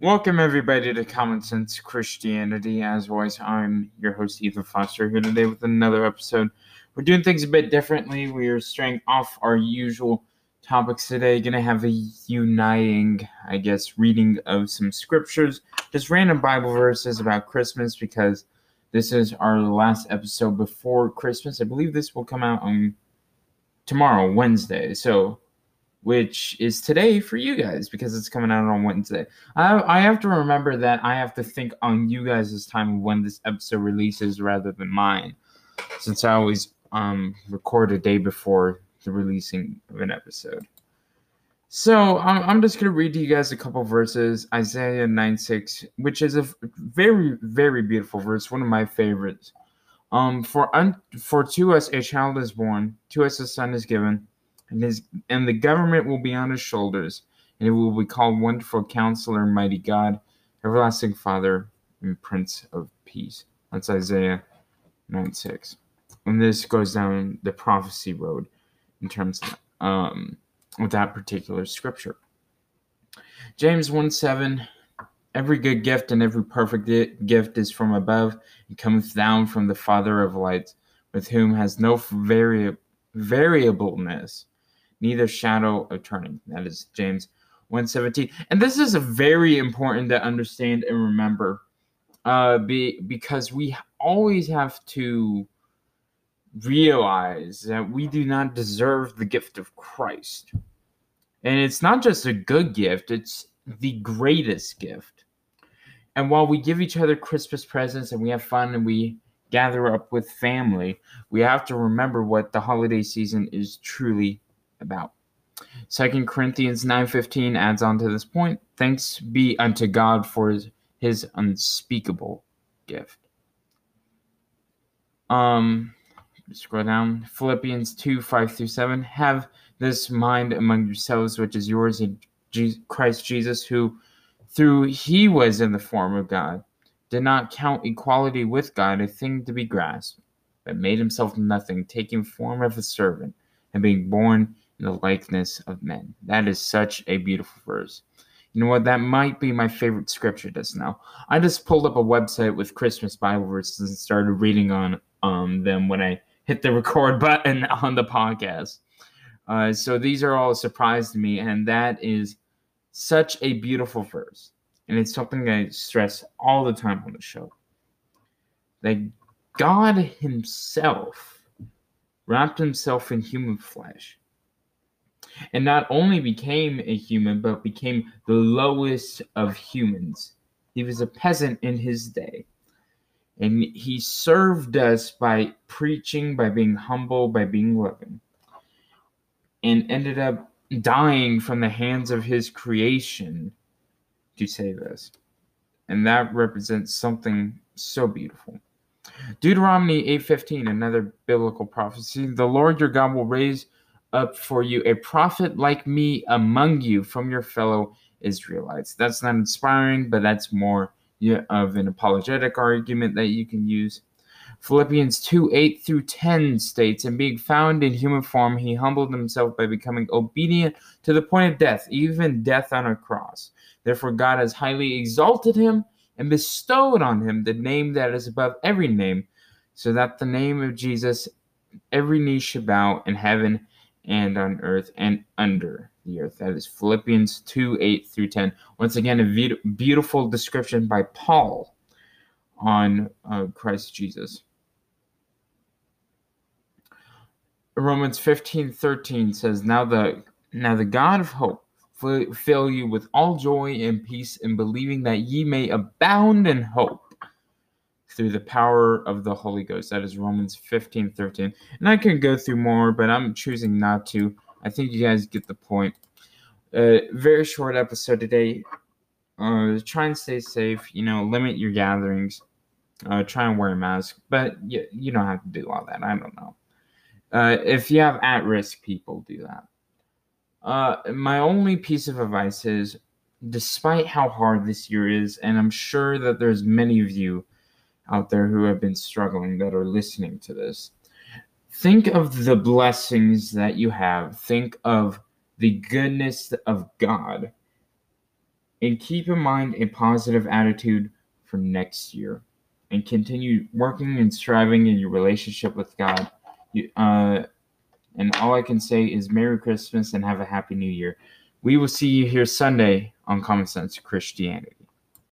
Welcome, everybody, to Common Sense Christianity. As always, I'm your host, Ethan Foster, here today with another episode. We're doing things a bit differently. We are straying off our usual topics today. Going to have a uniting, I guess, reading of some scriptures, just random Bible verses about Christmas, because this is our last episode before Christmas. I believe this will come out on tomorrow, Wednesday. So, which is today for you guys because it's coming out on Wednesday. I, I have to remember that I have to think on you guys' time when this episode releases rather than mine, since I always um, record a day before the releasing of an episode. So I'm, I'm just going to read to you guys a couple verses. Isaiah 9 6, which is a very, very beautiful verse, one of my favorites. Um, for un, for to us a child is born, to us a son is given and his and the government will be on his shoulders, and it will be called Wonderful Counselor, Mighty God, Everlasting Father, and Prince of Peace. That's Isaiah 9 6. And this goes down the prophecy road in terms of um, with that particular scripture. James 1 7 Every good gift and every perfect gift is from above and cometh down from the Father of lights, with whom has no vari- variableness neither shadow of turning. That is James 117. And this is very important to understand and remember uh, be, because we always have to realize that we do not deserve the gift of Christ. And it's not just a good gift, it's the greatest gift. And while we give each other Christmas presents and we have fun and we gather up with family, we have to remember what the holiday season is truly about. Second Corinthians 9:15 adds on to this point, thanks be unto God for his, his unspeakable gift. Um scroll down. Philippians 2, 5 through 7. Have this mind among yourselves, which is yours in Christ Jesus, who through he was in the form of God, did not count equality with God a thing to be grasped, but made himself nothing, taking form of a servant, and being born in the likeness of men. That is such a beautiful verse. You know what? That might be my favorite scripture just now. I just pulled up a website with Christmas Bible verses and started reading on um, them when I hit the record button on the podcast. Uh, so these are all a surprise to me, and that is such a beautiful verse. And it's something I stress all the time on the show. That God Himself wrapped Himself in human flesh and not only became a human, but became the lowest of humans. He was a peasant in his day. And he served us by preaching, by being humble, by being loving, and ended up dying from the hands of his creation to save us. And that represents something so beautiful. Deuteronomy 8:15 another biblical prophecy the Lord your God will raise up for you a prophet like me among you from your fellow Israelites. That's not inspiring, but that's more of an apologetic argument that you can use. Philippians 2 8 through 10 states, And being found in human form, he humbled himself by becoming obedient to the point of death, even death on a cross. Therefore, God has highly exalted him and bestowed on him the name that is above every name, so that the name of Jesus every knee should bow in heaven and on earth and under the earth. That is Philippians 2 8 through 10. Once again, a be- beautiful description by Paul on uh, Christ Jesus. Romans 15 13 says, Now the now the God of hope fill you with all joy and peace in believing that ye may abound in hope through the power of the Holy Ghost. That is Romans 15 13. And I can go through more, but I'm choosing not to. I think you guys get the point. Uh, very short episode today. Uh, try and stay safe. You know, limit your gatherings. Uh, try and wear a mask, but you, you don't have to do all that. I don't know. Uh, if you have at risk people, do that. Uh, my only piece of advice is despite how hard this year is, and I'm sure that there's many of you out there who have been struggling that are listening to this. Think of the blessings that you have. Think of the goodness of God and keep in mind a positive attitude for next year and continue working and striving in your relationship with God. You, uh, and all I can say is Merry Christmas and have a Happy New Year. We will see you here Sunday on Common Sense Christianity.